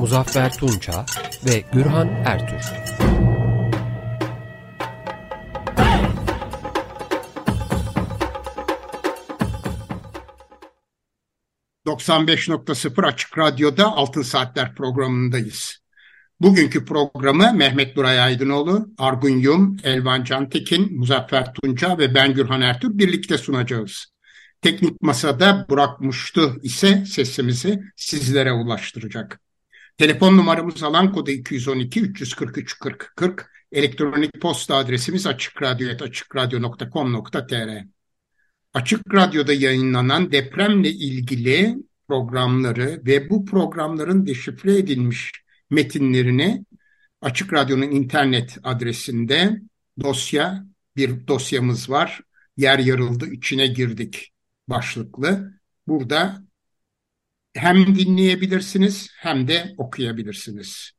Muzaffer Tunça ve Gürhan Ertür. ...95.0 Açık Radyo'da Altın Saatler programındayız. Bugünkü programı Mehmet Nuray Aydınoğlu, Argun Yum, Elvan Cantekin, Muzaffer Tunca ve ben Gürhan Ertür birlikte sunacağız. Teknik Masada Burak Muştu ise sesimizi sizlere ulaştıracak. Telefon numaramız alan kodu 212 343 40 40. Elektronik posta adresimiz açıkradyo.com.tr Açık Radyo'da yayınlanan depremle ilgili programları ve bu programların deşifre edilmiş metinlerini Açık Radyo'nun internet adresinde dosya, bir dosyamız var. Yer yarıldı, içine girdik başlıklı. Burada hem dinleyebilirsiniz hem de okuyabilirsiniz.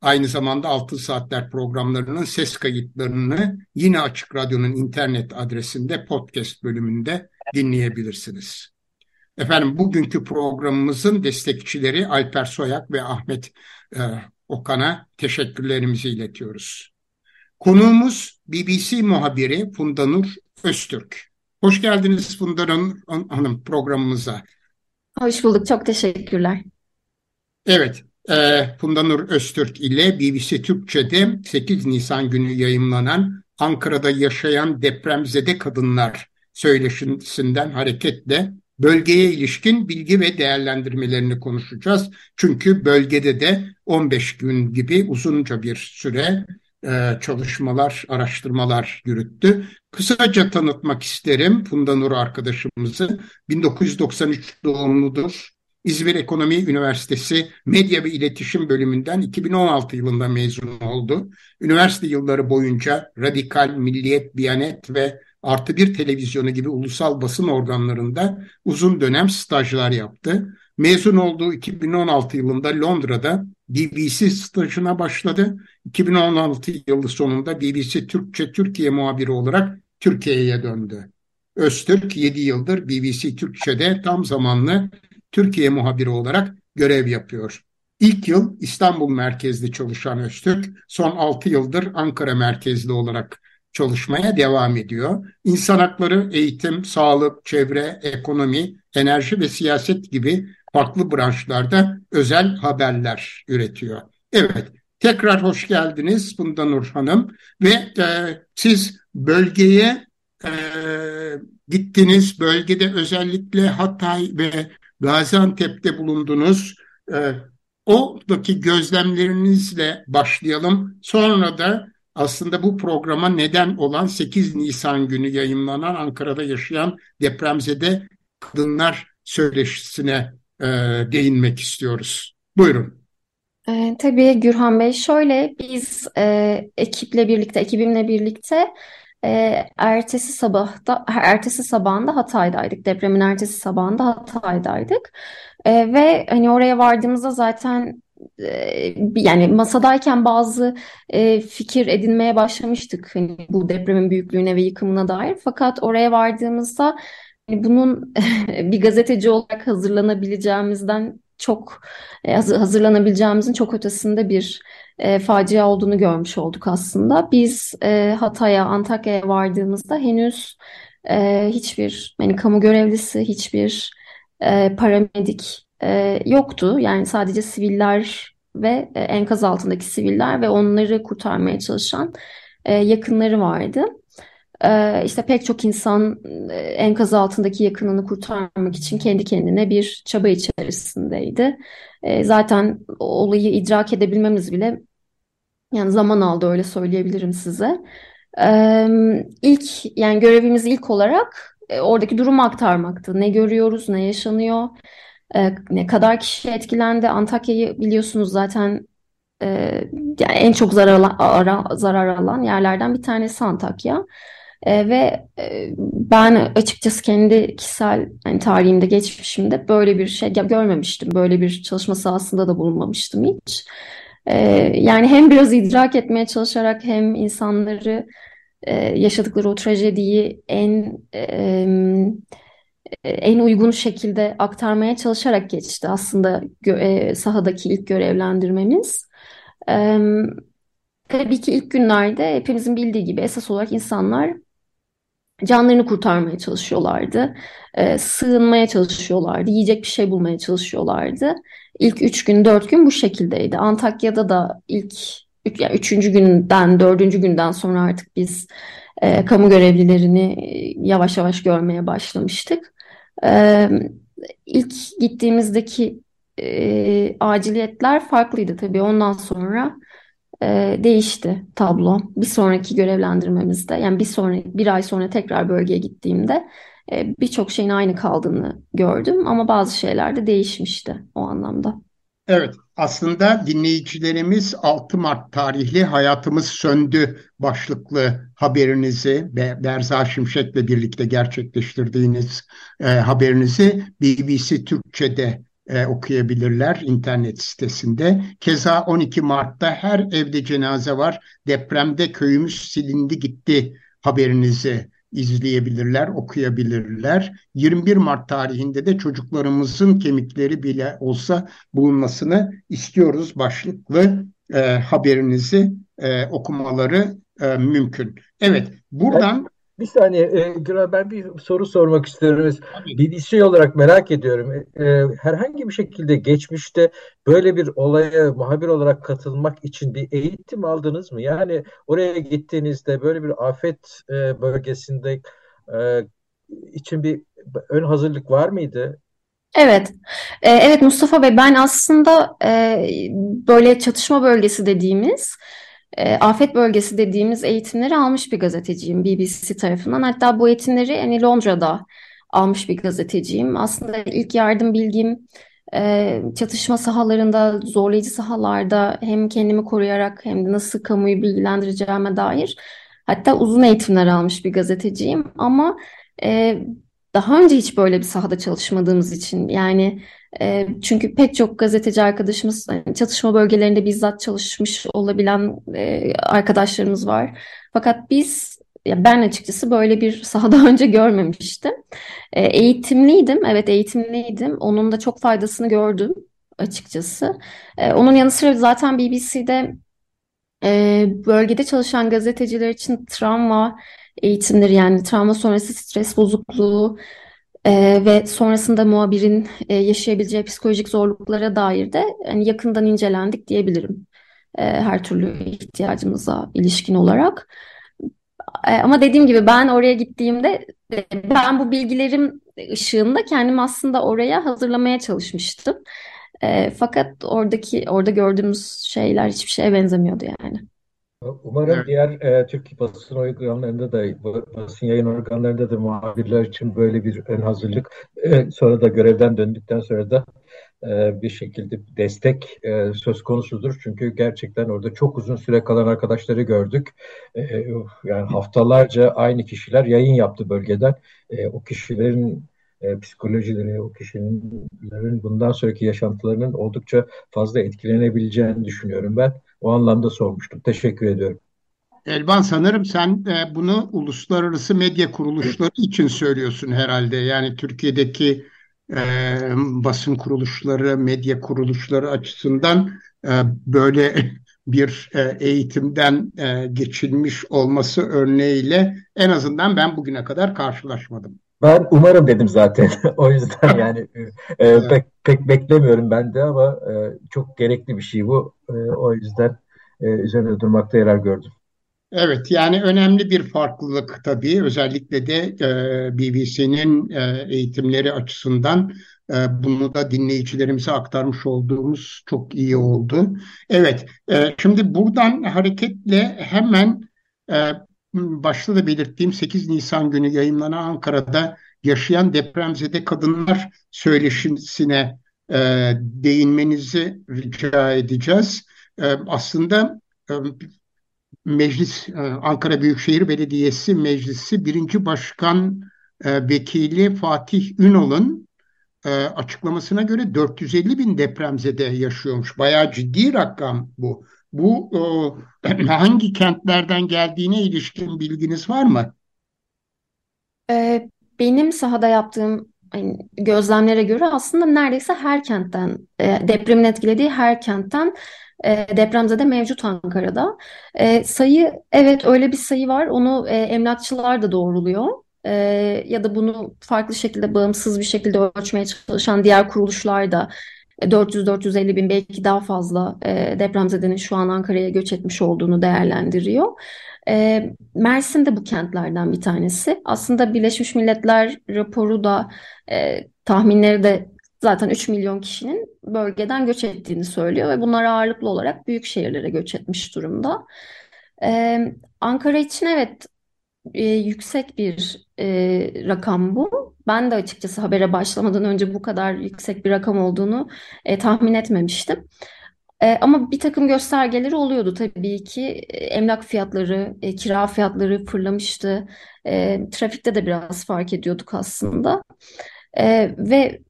Aynı zamanda Altın Saatler programlarının ses kayıtlarını yine Açık Radyo'nun internet adresinde podcast bölümünde dinleyebilirsiniz. Efendim bugünkü programımızın destekçileri Alper Soyak ve Ahmet e, Okan'a teşekkürlerimizi iletiyoruz. Konuğumuz BBC muhabiri Funda Nur Öztürk. Hoş geldiniz Funda Hanım programımıza. Hoş bulduk, çok teşekkürler. Evet, e, Funda Nur Öztürk ile BBC Türkçe'de 8 Nisan günü yayımlanan Ankara'da yaşayan depremzede kadınlar söyleşisinden hareketle bölgeye ilişkin bilgi ve değerlendirmelerini konuşacağız. Çünkü bölgede de 15 gün gibi uzunca bir süre e, çalışmalar, araştırmalar yürüttü. Kısaca tanıtmak isterim Funda Nur arkadaşımızı. 1993 doğumludur. İzmir Ekonomi Üniversitesi Medya ve İletişim Bölümünden 2016 yılında mezun oldu. Üniversite yılları boyunca Radikal, Milliyet, Biyanet ve Artı Bir Televizyonu gibi ulusal basın organlarında uzun dönem stajlar yaptı. Mezun olduğu 2016 yılında Londra'da BBC stajına başladı. 2016 yılı sonunda BBC Türkçe Türkiye muhabiri olarak Türkiye'ye döndü. Öztürk 7 yıldır BBC Türkçe'de tam zamanlı Türkiye muhabiri olarak görev yapıyor. İlk yıl İstanbul merkezli çalışan Öztürk, son 6 yıldır Ankara merkezli olarak çalışmaya devam ediyor. İnsan hakları, eğitim, sağlık, çevre, ekonomi, enerji ve siyaset gibi farklı branşlarda özel haberler üretiyor. Evet, tekrar hoş geldiniz Bunda Nur Hanım ve e, siz bölgeye e, gittiniz. Bölgede özellikle Hatay ve Gaziantep'te bulundunuz. E, oradaki gözlemlerinizle başlayalım. Sonra da aslında bu programa neden olan 8 Nisan günü yayınlanan Ankara'da yaşayan depremzede kadınlar söyleşisine e, değinmek istiyoruz. Buyurun. E, tabii Gürhan Bey şöyle biz e, ekiple birlikte, ekibimle birlikte e, ertesi sabahta, ertesi sabahında Hatay'daydık. Depremin ertesi sabahında Hatay'daydık. E, ve hani oraya vardığımızda zaten e, yani masadayken bazı e, fikir edinmeye başlamıştık hani bu depremin büyüklüğüne ve yıkımına dair. Fakat oraya vardığımızda bunun bir gazeteci olarak hazırlanabileceğimizden çok e, hazırlanabileceğimizin çok ötesinde bir e, facia olduğunu görmüş olduk aslında. Biz e, Hatay'a, Antakya'ya vardığımızda henüz e, hiçbir hani kamu görevlisi, hiçbir e, paramedik e, yoktu. Yani sadece siviller ve e, enkaz altındaki siviller ve onları kurtarmaya çalışan e, yakınları vardı. E, işte pek çok insan e, enkaz altındaki yakınını kurtarmak için kendi kendine bir çaba içerisindeydi. E, zaten olayı idrak edebilmemiz bile yani zaman aldı öyle söyleyebilirim size. E, ilk yani görevimiz ilk olarak e, oradaki durumu aktarmaktı. Ne görüyoruz, ne yaşanıyor, e, ne kadar kişi etkilendi. Antakya'yı biliyorsunuz zaten yani en çok zarar alan, ara, zarar alan yerlerden bir tanesi Antakya. E, ve e, ben açıkçası kendi kişisel hani, tarihimde, geçmişimde böyle bir şey görmemiştim. Böyle bir çalışma sahasında da bulunmamıştım hiç. E, yani hem biraz idrak etmeye çalışarak hem insanları e, yaşadıkları o trajediyi en e, en uygun şekilde aktarmaya çalışarak geçti aslında e, sahadaki ilk görevlendirmemiz. E, tabii ki ilk günlerde hepimizin bildiği gibi esas olarak insanlar canlarını kurtarmaya çalışıyorlardı. E, sığınmaya çalışıyorlardı. Yiyecek bir şey bulmaya çalışıyorlardı. İlk üç gün, dört gün bu şekildeydi. Antakya'da da ilk yani üçüncü günden, dördüncü günden sonra artık biz e, kamu görevlilerini yavaş yavaş görmeye başlamıştık. E, ilk gittiğimizdeki e, aciliyetler farklıydı tabii. Ondan sonra e, değişti tablo. Bir sonraki görevlendirmemizde yani bir sonra bir ay sonra tekrar bölgeye gittiğimde e, birçok şeyin aynı kaldığını gördüm ama bazı şeyler de değişmişti o anlamda. Evet, aslında dinleyicilerimiz 6 Mart tarihli Hayatımız Söndü başlıklı haberinizi ve Berza Şimşek'le birlikte gerçekleştirdiğiniz e, haberinizi BBC Türkçe'de e, okuyabilirler internet sitesinde. Keza 12 Mart'ta her evde cenaze var. Depremde köyümüz silindi gitti haberinizi izleyebilirler, okuyabilirler. 21 Mart tarihinde de çocuklarımızın kemikleri bile olsa bulunmasını istiyoruz başlıklı e, haberinizi e, okumaları e, mümkün. Evet, buradan bir saniye e, Güray ben bir soru sormak istiyorum. BBC olarak merak ediyorum. E, e, herhangi bir şekilde geçmişte böyle bir olaya muhabir olarak katılmak için bir eğitim aldınız mı? Yani oraya gittiğinizde böyle bir afet e, bölgesinde e, için bir ön hazırlık var mıydı? Evet, evet Mustafa Bey ben aslında e, böyle çatışma bölgesi dediğimiz e, afet bölgesi dediğimiz eğitimleri almış bir gazeteciyim BBC tarafından. Hatta bu eğitimleri yani Londra'da almış bir gazeteciyim. Aslında ilk yardım bilgim e, çatışma sahalarında, zorlayıcı sahalarda hem kendimi koruyarak hem de nasıl kamuyu bilgilendireceğime dair hatta uzun eğitimler almış bir gazeteciyim. Ama e, daha önce hiç böyle bir sahada çalışmadığımız için yani çünkü pek çok gazeteci arkadaşımız yani çatışma bölgelerinde bizzat çalışmış olabilen arkadaşlarımız var. Fakat biz ya ben açıkçası böyle bir sahada önce görmemiştim. Eğitimliydim, evet eğitimliydim. Onun da çok faydasını gördüm açıkçası. Onun yanı sıra zaten BBC'de bölgede çalışan gazeteciler için travma eğitimleri yani travma sonrası stres bozukluğu e, ve sonrasında muhabirin e, yaşayabileceği psikolojik zorluklara dair de yani yakından incelendik diyebilirim. E, her türlü ihtiyacımıza ilişkin olarak. E, ama dediğim gibi ben oraya gittiğimde e, ben bu bilgilerim ışığında kendimi aslında oraya hazırlamaya çalışmıştım. E, fakat oradaki orada gördüğümüz şeyler hiçbir şeye benzemiyordu yani. Umarım evet. diğer e, Türk basın organlarında da basın yayın organlarında da muhabirler için böyle bir ön hazırlık e, sonra da görevden döndükten sonra da e, bir şekilde destek e, söz konusudur. Çünkü gerçekten orada çok uzun süre kalan arkadaşları gördük. E, yani haftalarca aynı kişiler yayın yaptı bölgeden. E, o kişilerin e, psikolojileri, o kişilerin bundan sonraki yaşantılarının oldukça fazla etkilenebileceğini düşünüyorum ben. O anlamda sormuştum. Teşekkür ediyorum. Elvan sanırım sen e, bunu uluslararası medya kuruluşları için söylüyorsun herhalde. Yani Türkiye'deki e, basın kuruluşları, medya kuruluşları açısından e, böyle bir e, eğitimden e, geçilmiş olması örneğiyle en azından ben bugüne kadar karşılaşmadım. Ben umarım dedim zaten. o yüzden yani e, e, pek pek beklemiyorum ben de ama e, çok gerekli bir şey bu. E, o yüzden e, üzerinde durmakta yarar gördüm. Evet yani önemli bir farklılık tabii özellikle de e, BBC'nin e, eğitimleri açısından e, bunu da dinleyicilerimize aktarmış olduğumuz çok iyi oldu. Evet e, şimdi buradan hareketle hemen e, başta da belirttiğim 8 Nisan günü yayınlanan Ankara'da yaşayan depremzede kadınlar söyleşisine e, değinmenizi rica edeceğiz. E, aslında e, Meclis e, Ankara Büyükşehir Belediyesi Meclisi birinci Başkan e, Vekili Fatih Ünal'ın e, açıklamasına göre 450 bin depremzede yaşıyormuş. Bayağı ciddi rakam bu. Bu hangi kentlerden geldiğine ilişkin bilginiz var mı? Benim sahada yaptığım gözlemlere göre aslında neredeyse her kentten, depremin etkilediği her kentten e, depremzede mevcut Ankara'da. E, sayı evet öyle bir sayı var. Onu e, emlakçılar da doğruluyor. E, ya da bunu farklı şekilde bağımsız bir şekilde ölçmeye çalışan diğer kuruluşlar da 400-450 e, bin belki daha fazla e, depremzedenin şu an Ankara'ya göç etmiş olduğunu değerlendiriyor. E, Mersin de bu kentlerden bir tanesi. Aslında Birleşmiş Milletler raporu da e, tahminleri de zaten 3 milyon kişinin bölgeden göç ettiğini söylüyor ve bunlar ağırlıklı olarak büyük şehirlere göç etmiş durumda. Ee, Ankara için evet e, yüksek bir e, rakam bu. Ben de açıkçası habere başlamadan önce bu kadar yüksek bir rakam olduğunu e, tahmin etmemiştim. E, ama bir takım göstergeleri oluyordu tabii ki. E, emlak fiyatları, e, kira fiyatları fırlamıştı. E, trafikte de biraz fark ediyorduk aslında. E, ve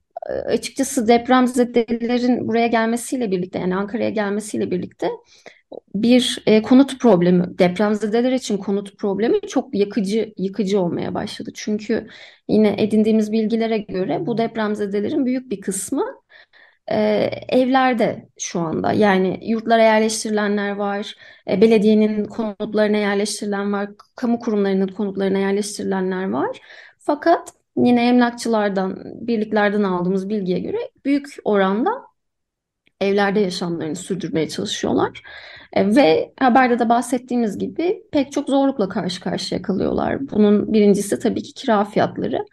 açıkçası depremzedelerin buraya gelmesiyle birlikte yani Ankara'ya gelmesiyle birlikte bir e, konut problemi, depremzedeler için konut problemi çok yakıcı yıkıcı olmaya başladı. Çünkü yine edindiğimiz bilgilere göre bu depremzedelerin büyük bir kısmı e, evlerde şu anda. Yani yurtlara yerleştirilenler var, e, belediyenin konutlarına yerleştirilen var, kamu kurumlarının konutlarına yerleştirilenler var. Fakat Yine emlakçılardan, birliklerden aldığımız bilgiye göre büyük oranda evlerde yaşamlarını sürdürmeye çalışıyorlar. E, ve haberde de bahsettiğimiz gibi pek çok zorlukla karşı karşıya kalıyorlar. Bunun birincisi tabii ki kira fiyatları.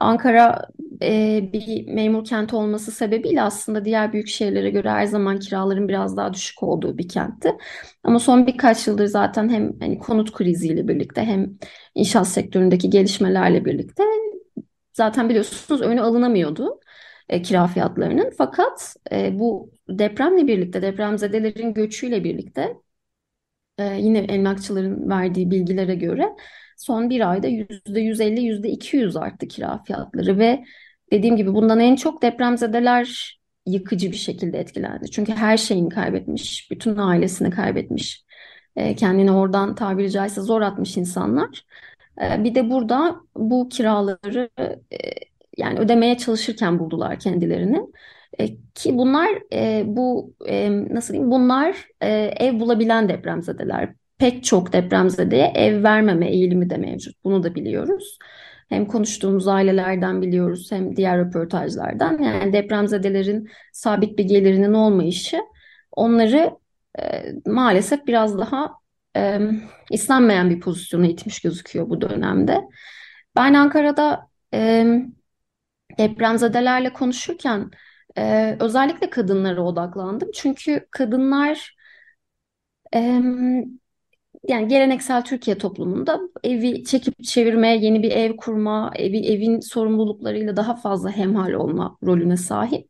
Ankara e, bir memur kenti olması sebebiyle aslında diğer büyük şehirlere göre her zaman kiraların biraz daha düşük olduğu bir kentti. Ama son birkaç yıldır zaten hem hani konut kriziyle birlikte hem inşaat sektöründeki gelişmelerle birlikte zaten biliyorsunuz önü alınamıyordu e, kira fiyatlarının. Fakat e, bu depremle birlikte, depremzedelerin göçüyle birlikte e, yine emlakçıların verdiği bilgilere göre son bir ayda yüzde 150, yüzde 200 arttı kira fiyatları ve dediğim gibi bundan en çok depremzedeler yıkıcı bir şekilde etkilendi. Çünkü her şeyini kaybetmiş, bütün ailesini kaybetmiş, e, kendini oradan tabiri caizse zor atmış insanlar. Ee, bir de burada bu kiraları e, yani ödemeye çalışırken buldular kendilerini. E, ki bunlar e, bu nasıl diyeyim bunlar ev bulabilen depremzedeler. Pek çok depremzedeye ev vermeme eğilimi de mevcut. Bunu da biliyoruz. Hem konuştuğumuz ailelerden biliyoruz hem diğer röportajlardan. Yani depremzedelerin sabit bir gelirinin olmayışı onları maalesef biraz daha e, istenmeyen bir pozisyona itmiş gözüküyor bu dönemde. Ben Ankara'da e, depremzedelerle konuşurken e, özellikle kadınlara odaklandım. Çünkü kadınlar e, yani geleneksel Türkiye toplumunda evi çekip çevirmeye, yeni bir ev kurma, evi evin sorumluluklarıyla daha fazla hemhal olma rolüne sahip.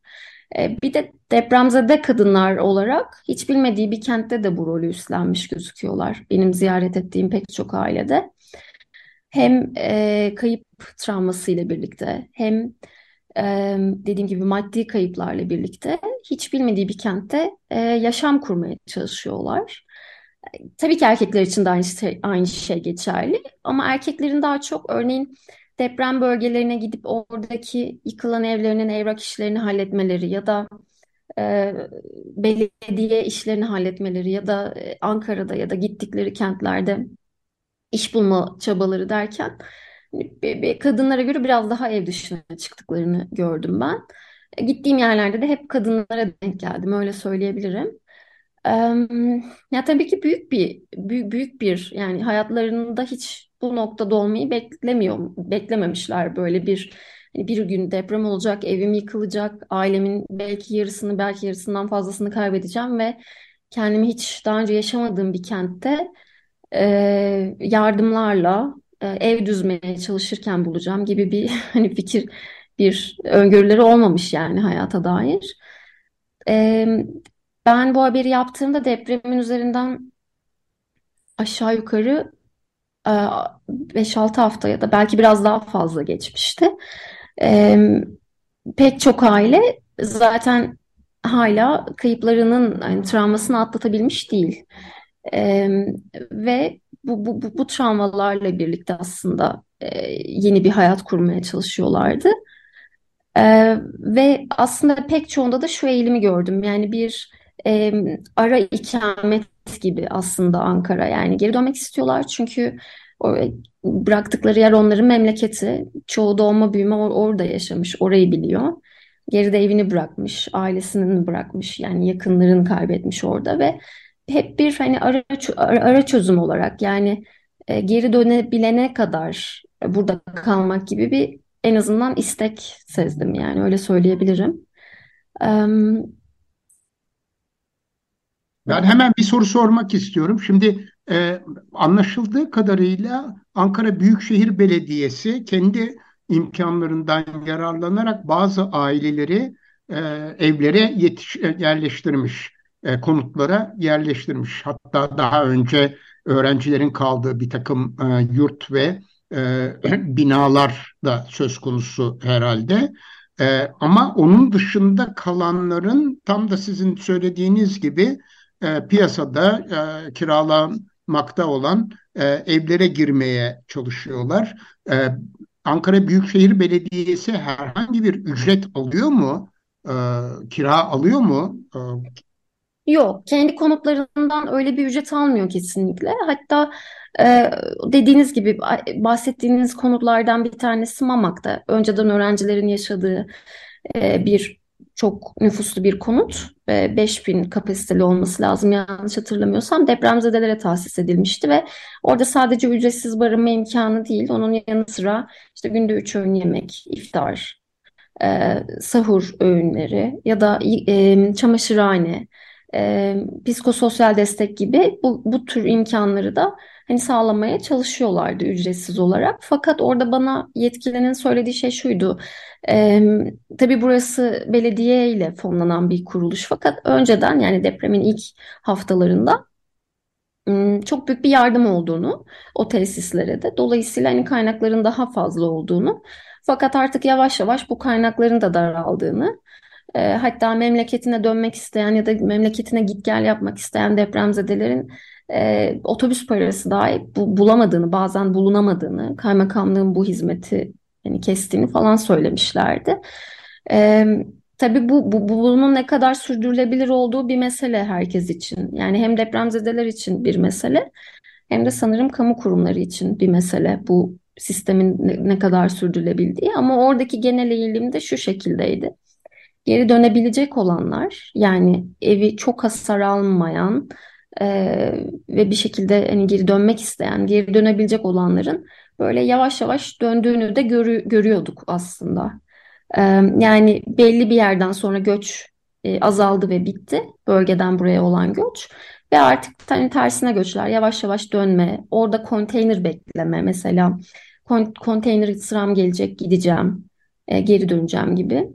E, bir de depremzede kadınlar olarak hiç bilmediği bir kentte de bu rolü üstlenmiş gözüküyorlar. Benim ziyaret ettiğim pek çok ailede. Hem e, kayıp travmasıyla birlikte hem dediğim gibi maddi kayıplarla birlikte hiç bilmediği bir kentte yaşam kurmaya çalışıyorlar. Tabii ki erkekler için de aynı şey, aynı şey geçerli ama erkeklerin daha çok örneğin deprem bölgelerine gidip oradaki yıkılan evlerinin evrak işlerini halletmeleri ya da e, belediye işlerini halletmeleri ya da Ankara'da ya da gittikleri kentlerde iş bulma çabaları derken kadınlara göre biraz daha ev dışına çıktıklarını gördüm ben. E, gittiğim yerlerde de hep kadınlara denk geldim öyle söyleyebilirim. Ya tabii ki büyük bir büyük, büyük bir yani hayatlarında hiç bu noktada olmayı beklemiyor beklememişler böyle bir hani bir gün deprem olacak, evim yıkılacak, ailemin belki yarısını belki yarısından fazlasını kaybedeceğim ve kendimi hiç daha önce yaşamadığım bir kentte yardımlarla ev düzmeye çalışırken bulacağım gibi bir hani fikir bir öngörüleri olmamış yani hayata dair. E, ben bu haberi yaptığımda depremin üzerinden aşağı yukarı 5-6 hafta ya da belki biraz daha fazla geçmişti. Pek çok aile zaten hala kayıplarının yani travmasını atlatabilmiş değil. Ve bu, bu, bu, bu travmalarla birlikte aslında yeni bir hayat kurmaya çalışıyorlardı. Ve aslında pek çoğunda da şu eğilimi gördüm. Yani bir e, ara ikamet gibi aslında Ankara. Yani geri dönmek istiyorlar çünkü bıraktıkları yer onların memleketi. Çoğu doğma büyüme or orada yaşamış, orayı biliyor. Geride evini bırakmış, ailesini bırakmış, yani yakınlarını kaybetmiş orada ve hep bir hani ara, ara çözüm olarak yani e, geri dönebilene kadar burada kalmak gibi bir en azından istek sezdim yani öyle söyleyebilirim. Um, ben hemen bir soru sormak istiyorum. Şimdi e, anlaşıldığı kadarıyla Ankara Büyükşehir Belediyesi kendi imkanlarından yararlanarak bazı aileleri e, evlere yetiş, e, yerleştirmiş, e, konutlara yerleştirmiş. Hatta daha önce öğrencilerin kaldığı bir takım e, yurt ve e, binalar da söz konusu herhalde. E, ama onun dışında kalanların tam da sizin söylediğiniz gibi e, piyasada e, kiralanmakta olan e, evlere girmeye çalışıyorlar. E, Ankara Büyükşehir Belediyesi herhangi bir ücret alıyor mu? E, kira alıyor mu? E, Yok, kendi konutlarından öyle bir ücret almıyor kesinlikle. Hatta e, dediğiniz gibi bahsettiğiniz konutlardan bir tanesi Mamak'ta. Önceden öğrencilerin yaşadığı e, bir çok nüfuslu bir konut. E, 5000 kapasiteli olması lazım yanlış hatırlamıyorsam. Depremzedelere tahsis edilmişti ve orada sadece ücretsiz barınma imkanı değil, onun yanı sıra işte günde 3 öğün yemek, iftar, e, sahur öğünleri ya da e, çamaşırhane, e, psikososyal destek gibi bu, bu tür imkanları da hani sağlamaya çalışıyorlardı ücretsiz olarak. Fakat orada bana yetkilinin söylediği şey şuydu. E, tabii burası belediye ile fonlanan bir kuruluş fakat önceden yani depremin ilk haftalarında çok büyük bir yardım olduğunu o tesislere de dolayısıyla hani kaynakların daha fazla olduğunu fakat artık yavaş yavaş bu kaynakların da daraldığını e, hatta memleketine dönmek isteyen ya da memleketine git gel yapmak isteyen depremzedelerin e, otobüs parası dahi bu, bulamadığını, bazen bulunamadığını, kaymakamlığın bu hizmeti yani kestiğini falan söylemişlerdi. E, tabii bu, bu, bunun ne kadar sürdürülebilir olduğu bir mesele herkes için. Yani hem depremzedeler için bir mesele hem de sanırım kamu kurumları için bir mesele bu sistemin ne, kadar sürdürülebildiği. Ama oradaki genel eğilim de şu şekildeydi. Geri dönebilecek olanlar yani evi çok hasar almayan e, ve bir şekilde hani geri dönmek isteyen, geri dönebilecek olanların böyle yavaş yavaş döndüğünü de görü, görüyorduk aslında. E, yani belli bir yerden sonra göç e, azaldı ve bitti. Bölgeden buraya olan göç. Ve artık hani tersine göçler yavaş yavaş dönme, orada konteyner bekleme mesela kon konteyner sıram gelecek gideceğim, e, geri döneceğim gibi.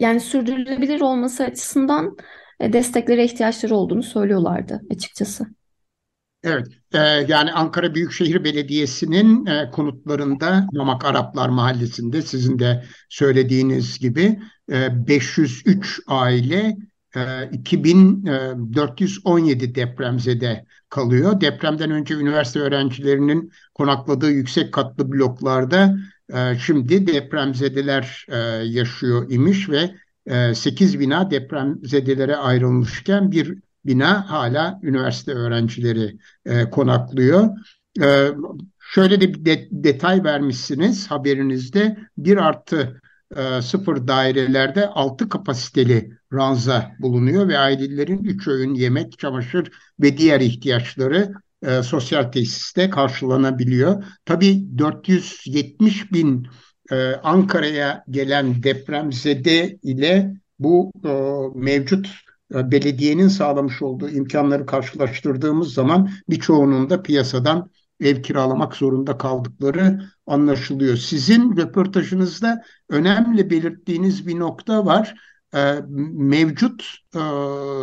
Yani sürdürülebilir olması açısından e, desteklere ihtiyaçları olduğunu söylüyorlardı açıkçası. Evet, yani Ankara Büyükşehir Belediyesi'nin konutlarında Mamak Araplar Mahallesi'nde sizin de söylediğiniz gibi e, 503 aile e, 2417 depremzede kalıyor. Depremden önce üniversite öğrencilerinin konakladığı yüksek katlı bloklarda şimdi depremzedeler e, yaşıyor imiş ve 8 ee, bina depremzedelere ayrılmışken bir bina hala üniversite öğrencileri e, konaklıyor. E, şöyle de bir de, detay vermişsiniz haberinizde. Bir artı e, sıfır dairelerde 6 kapasiteli ranza bulunuyor ve ailelerin 3 öğün yemek, çamaşır ve diğer ihtiyaçları e, sosyal tesiste karşılanabiliyor. Tabii 470 bin e, Ankara'ya gelen depremzede ile bu e, mevcut e, belediyenin sağlamış olduğu imkanları karşılaştırdığımız zaman birçoğunun da piyasadan ev kiralamak zorunda kaldıkları anlaşılıyor. Sizin röportajınızda önemli belirttiğiniz bir nokta var. E, mevcut e,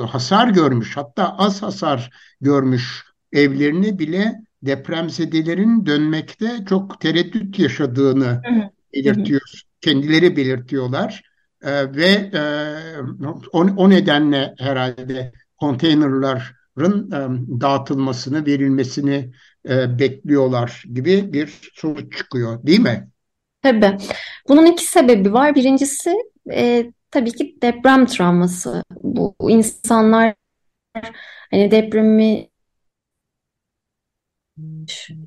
hasar görmüş hatta az hasar görmüş evlerini bile depremzedelerin dönmekte çok tereddüt yaşadığını belirtiyor. Kendileri belirtiyorlar. E, ve e, o, o nedenle herhalde konteynerların e, dağıtılmasını, verilmesini e, bekliyorlar gibi bir sonuç çıkıyor, değil mi? Tabii. Bunun iki sebebi var. Birincisi e, tabii ki deprem travması. Bu insanlar hani depremi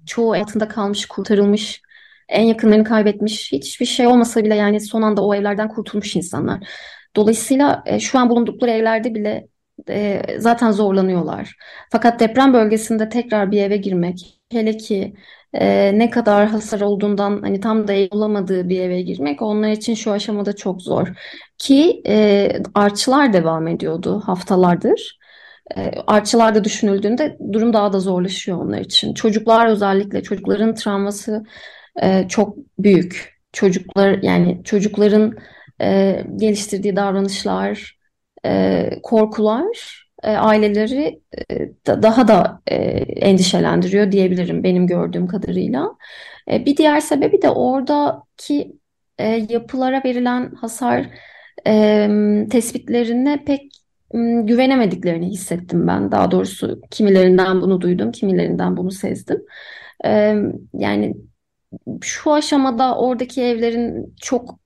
çoğu altında kalmış, kurtarılmış, en yakınlarını kaybetmiş, hiçbir şey olmasa bile yani son anda o evlerden kurtulmuş insanlar. Dolayısıyla e, şu an bulundukları evlerde bile e, zaten zorlanıyorlar. Fakat deprem bölgesinde tekrar bir eve girmek, hele ki e, ne kadar hasar olduğundan hani tam da olamadığı bir eve girmek onlar için şu aşamada çok zor. Ki e, devam ediyordu haftalardır. E, artçılar düşünüldüğünde durum daha da zorlaşıyor onlar için. Çocuklar özellikle çocukların travması e, çok büyük. Çocuklar yani çocukların e, geliştirdiği davranışlar, e, korkular aileleri da, daha da endişelendiriyor diyebilirim benim gördüğüm kadarıyla. Bir diğer sebebi de oradaki yapılara verilen hasar e, tespitlerine pek güvenemediklerini hissettim ben. Daha doğrusu kimilerinden bunu duydum, kimilerinden bunu sezdim. Yani şu aşamada oradaki evlerin çok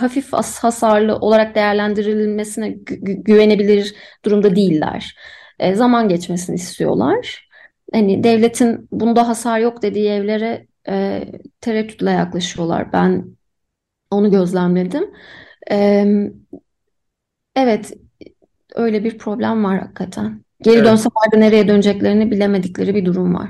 hafif hasarlı olarak değerlendirilmesine gü güvenebilir durumda değiller. Zaman geçmesini istiyorlar. Hani devletin bunda hasar yok dediği evlere e, tereddütle yaklaşıyorlar. Ben onu gözlemledim. E, evet, öyle bir problem var hakikaten. Geri evet. dönseler de nereye döneceklerini bilemedikleri bir durum var.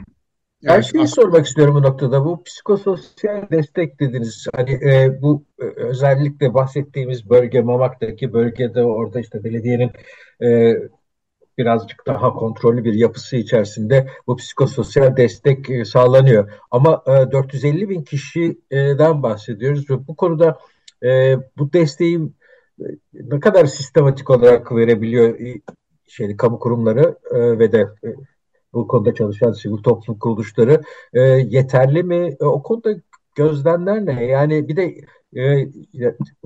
Her şeyi sormak istiyorum bu noktada. Bu psikososyal destek dediniz. Hani e, bu e, özellikle bahsettiğimiz bölge Mamak'taki bölgede orada işte belediyenin e, birazcık daha kontrollü bir yapısı içerisinde bu psikososyal destek e, sağlanıyor. Ama e, 450 bin kişiden bahsediyoruz ve bu konuda e, bu desteği e, ne kadar sistematik olarak verebiliyor e, şey kamu kurumları e, ve de e, bu konuda çalışan sivil toplum kuruluşları e, yeterli mi? E, o konuda gözlemler ne? Yani bir de e,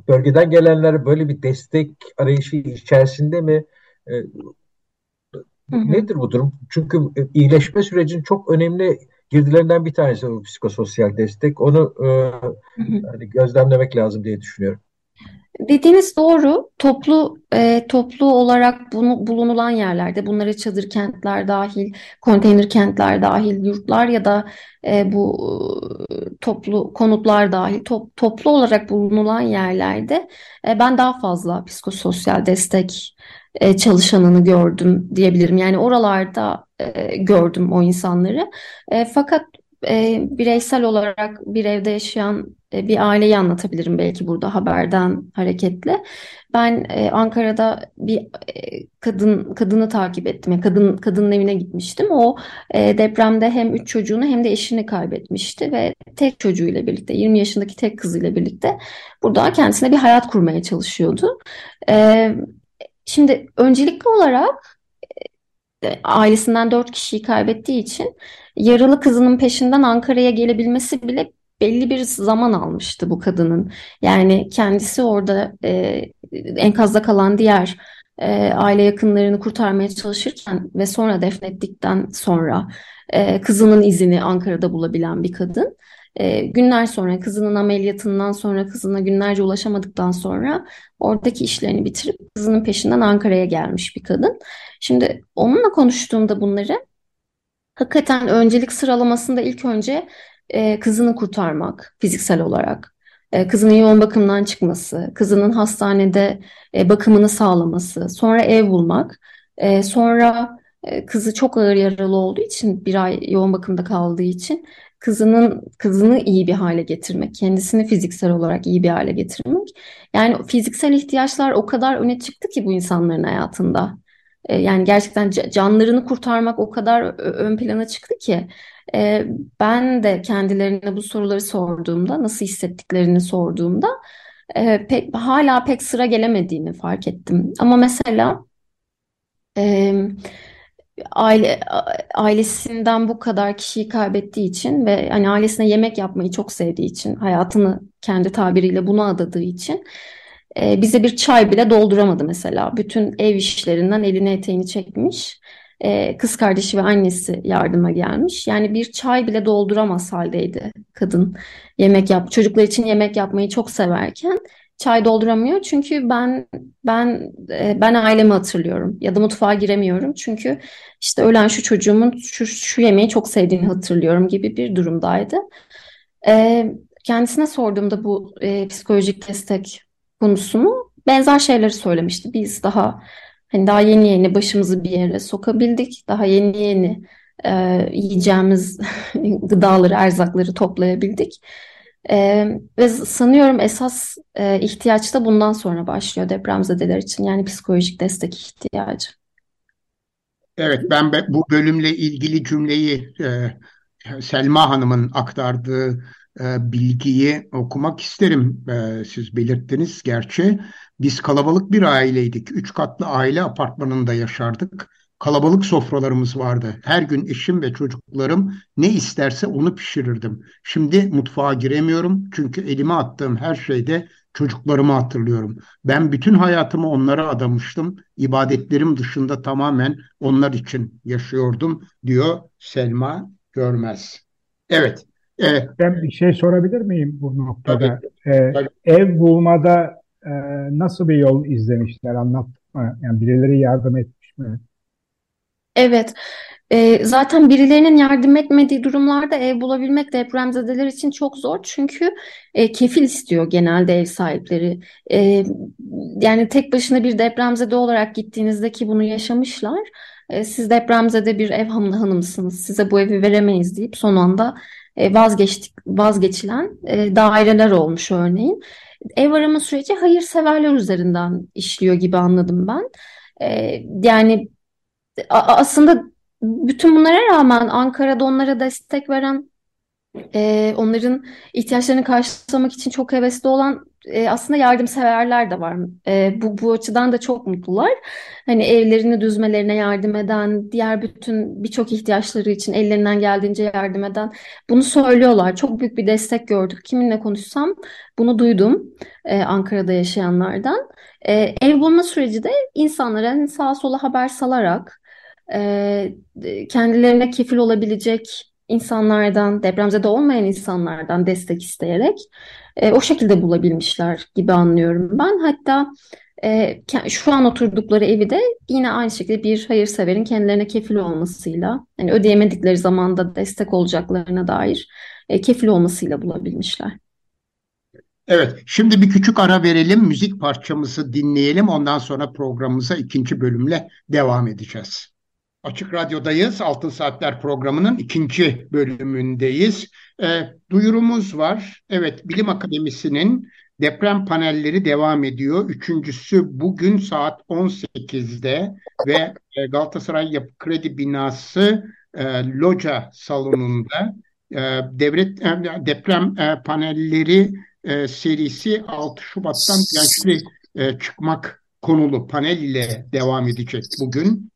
bölgeden gelenler böyle bir destek arayışı içerisinde mi? E, Hı hı. Nedir bu durum? Çünkü e, iyileşme sürecinin çok önemli girdilerinden bir tanesi bu psikososyal destek. Onu e. Hani gözlemlemek lazım diye düşünüyorum. Dediğiniz doğru. Toplu e, toplu olarak bunu, bulunulan yerlerde, bunlara çadır kentler dahil, konteyner kentler dahil, yurtlar ya da e, bu e, toplu konutlar dahil, top, toplu olarak bulunulan yerlerde e, ben daha fazla psikososyal destek e, çalışanını gördüm diyebilirim. Yani oralarda e, gördüm o insanları. E, fakat e, bireysel olarak bir evde yaşayan bir aileyi anlatabilirim belki burada haberden hareketle. Ben e, Ankara'da bir e, kadın kadını takip ettim. Yani kadın kadının evine gitmiştim. O e, depremde hem üç çocuğunu hem de eşini kaybetmişti ve tek çocuğuyla birlikte 20 yaşındaki tek kızıyla birlikte burada kendisine bir hayat kurmaya çalışıyordu. E, şimdi öncelikli olarak e, ailesinden dört kişiyi kaybettiği için yaralı kızının peşinden Ankara'ya gelebilmesi bile belli bir zaman almıştı bu kadının. Yani kendisi orada e, enkazda kalan diğer e, aile yakınlarını kurtarmaya çalışırken ve sonra defnettikten sonra e, kızının izini Ankara'da bulabilen bir kadın. E, günler sonra kızının ameliyatından sonra kızına günlerce ulaşamadıktan sonra oradaki işlerini bitirip kızının peşinden Ankara'ya gelmiş bir kadın. Şimdi onunla konuştuğumda bunları hakikaten öncelik sıralamasında ilk önce e, kızını kurtarmak fiziksel olarak, e, kızının yoğun bakımdan çıkması, kızının hastanede e, bakımını sağlaması, sonra ev bulmak, e, sonra e, kızı çok ağır yaralı olduğu için bir ay yoğun bakımda kaldığı için kızının kızını iyi bir hale getirmek, kendisini fiziksel olarak iyi bir hale getirmek. Yani fiziksel ihtiyaçlar o kadar öne çıktı ki bu insanların hayatında. E, yani gerçekten canlarını kurtarmak o kadar ön plana çıktı ki e, ben de kendilerine bu soruları sorduğumda, nasıl hissettiklerini sorduğumda e, pek, hala pek sıra gelemediğini fark ettim. Ama mesela e, aile ailesinden bu kadar kişiyi kaybettiği için ve hani ailesine yemek yapmayı çok sevdiği için, hayatını kendi tabiriyle buna adadığı için bize bir çay bile dolduramadı mesela. Bütün ev işlerinden elini eteğini çekmiş. E, kız kardeşi ve annesi yardıma gelmiş. Yani bir çay bile dolduramaz haldeydi kadın. Yemek yap, çocuklar için yemek yapmayı çok severken çay dolduramıyor. Çünkü ben ben e, ben ailemi hatırlıyorum ya da mutfağa giremiyorum. Çünkü işte ölen şu çocuğumun şu, şu yemeği çok sevdiğini hatırlıyorum gibi bir durumdaydı. E, kendisine sorduğumda bu e, psikolojik destek konusunu benzer şeyleri söylemişti. Biz daha hani daha yeni yeni başımızı bir yere sokabildik. Daha yeni yeni e, yiyeceğimiz gıdaları, erzakları toplayabildik. E, ve sanıyorum esas e, ihtiyaç da bundan sonra başlıyor depremzedeler için. Yani psikolojik destek ihtiyacı. Evet, ben bu bölümle ilgili cümleyi e, Selma Hanım'ın aktardığı e, bilgiyi okumak isterim. E, siz belirttiniz gerçi. Biz kalabalık bir aileydik. Üç katlı aile apartmanında yaşardık. Kalabalık sofralarımız vardı. Her gün eşim ve çocuklarım ne isterse onu pişirirdim. Şimdi mutfağa giremiyorum çünkü elime attığım her şeyde çocuklarımı hatırlıyorum. Ben bütün hayatımı onlara adamıştım. İbadetlerim dışında tamamen onlar için yaşıyordum diyor Selma Görmez. Evet, Evet. Ben bir şey sorabilir miyim bu noktada? Tabii. Ee, Tabii. Ev bulmada e, nasıl bir yol izlemişler anlat? Yani birileri yardım etmiş mi? Evet. E, zaten birilerinin yardım etmediği durumlarda ev bulabilmek depremzedeler için çok zor. Çünkü e, kefil istiyor genelde ev sahipleri. E, yani tek başına bir depremzede olarak gittiğinizde ki bunu yaşamışlar. E, siz depremzede bir ev hanımısınız. Size bu evi veremeyiz deyip son anda vazgeçtik, vazgeçilen e, daireler olmuş örneğin. Ev arama süreci hayırseverler üzerinden işliyor gibi anladım ben. E, yani aslında bütün bunlara rağmen Ankara'da onlara destek veren, onların ihtiyaçlarını karşılamak için çok hevesli olan e, aslında yardımseverler de var. E, bu, bu açıdan da çok mutlular. Hani evlerini düzmelerine yardım eden, diğer bütün birçok ihtiyaçları için ellerinden geldiğince yardım eden bunu söylüyorlar. Çok büyük bir destek gördük. Kiminle konuşsam bunu duydum e, Ankara'da yaşayanlardan. E, ev bulma süreci de insanlara hani sağa sola haber salarak e, kendilerine kefil olabilecek insanlardan, depremzede olmayan insanlardan destek isteyerek e, o şekilde bulabilmişler gibi anlıyorum ben. Hatta e, şu an oturdukları evi de yine aynı şekilde bir hayırseverin kendilerine kefil olmasıyla, yani ödeyemedikleri zamanda destek olacaklarına dair e, kefil olmasıyla bulabilmişler. Evet, şimdi bir küçük ara verelim, müzik parçamızı dinleyelim. Ondan sonra programımıza ikinci bölümle devam edeceğiz. Açık Radyo'dayız. Altın Saatler programının ikinci bölümündeyiz. E, duyurumuz var. Evet, Bilim Akademisi'nin deprem panelleri devam ediyor. Üçüncüsü bugün saat 18'de ve e, Galatasaray Yapı Kredi Binası e, Loca salonunda e, devlet e, deprem e, panelleri e, serisi 6 Şubat'tan gençli e, çıkmak konulu panel ile devam edecek bugün.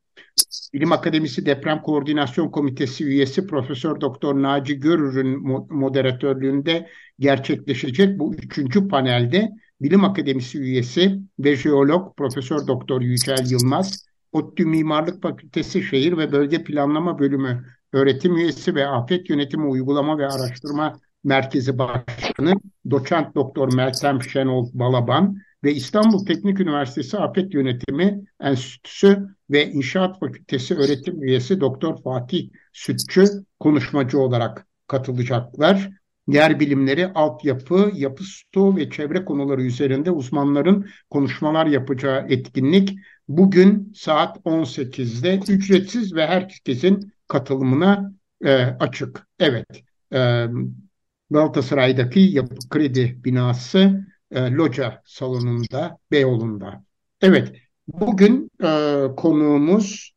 Bilim Akademisi Deprem Koordinasyon Komitesi üyesi Profesör Doktor Naci Görür'ün moderatörlüğünde gerçekleşecek bu üçüncü panelde Bilim Akademisi üyesi ve jeolog Profesör Doktor Yücel Yılmaz, ODTÜ Mimarlık Fakültesi Şehir ve Bölge Planlama Bölümü öğretim üyesi ve Afet Yönetimi Uygulama ve Araştırma Merkezi Başkanı Doçent Doktor Meltem Şenol Balaban ve İstanbul Teknik Üniversitesi Afet Yönetimi Enstitüsü ve İnşaat Fakültesi öğretim üyesi Doktor Fatih Sütçü konuşmacı olarak katılacaklar. Yer bilimleri, altyapı, yapı stoğu ve çevre konuları üzerinde uzmanların konuşmalar yapacağı etkinlik bugün saat 18'de ücretsiz ve herkesin katılımına e, açık. Evet, e, Galatasaray'daki Yapı Kredi binası e, loca salonunda, Beyoğlu'nda. Evet, Bugün e, konuğumuz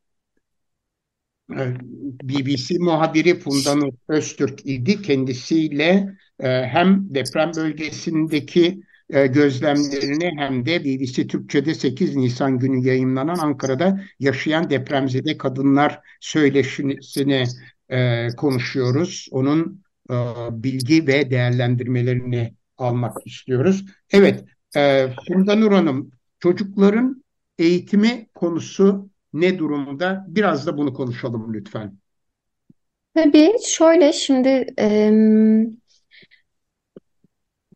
e, BBC muhabiri Funda Öztürk idi. Kendisiyle e, hem deprem bölgesindeki e, gözlemlerini hem de BBC Türkçe'de 8 Nisan günü yayınlanan Ankara'da yaşayan depremzede kadınlar söyleşisini e, konuşuyoruz. Onun e, bilgi ve değerlendirmelerini almak istiyoruz. Evet, e, Funda Nur Hanım, çocukların eğitimi konusu ne durumda? Biraz da bunu konuşalım lütfen. Tabii şöyle şimdi e,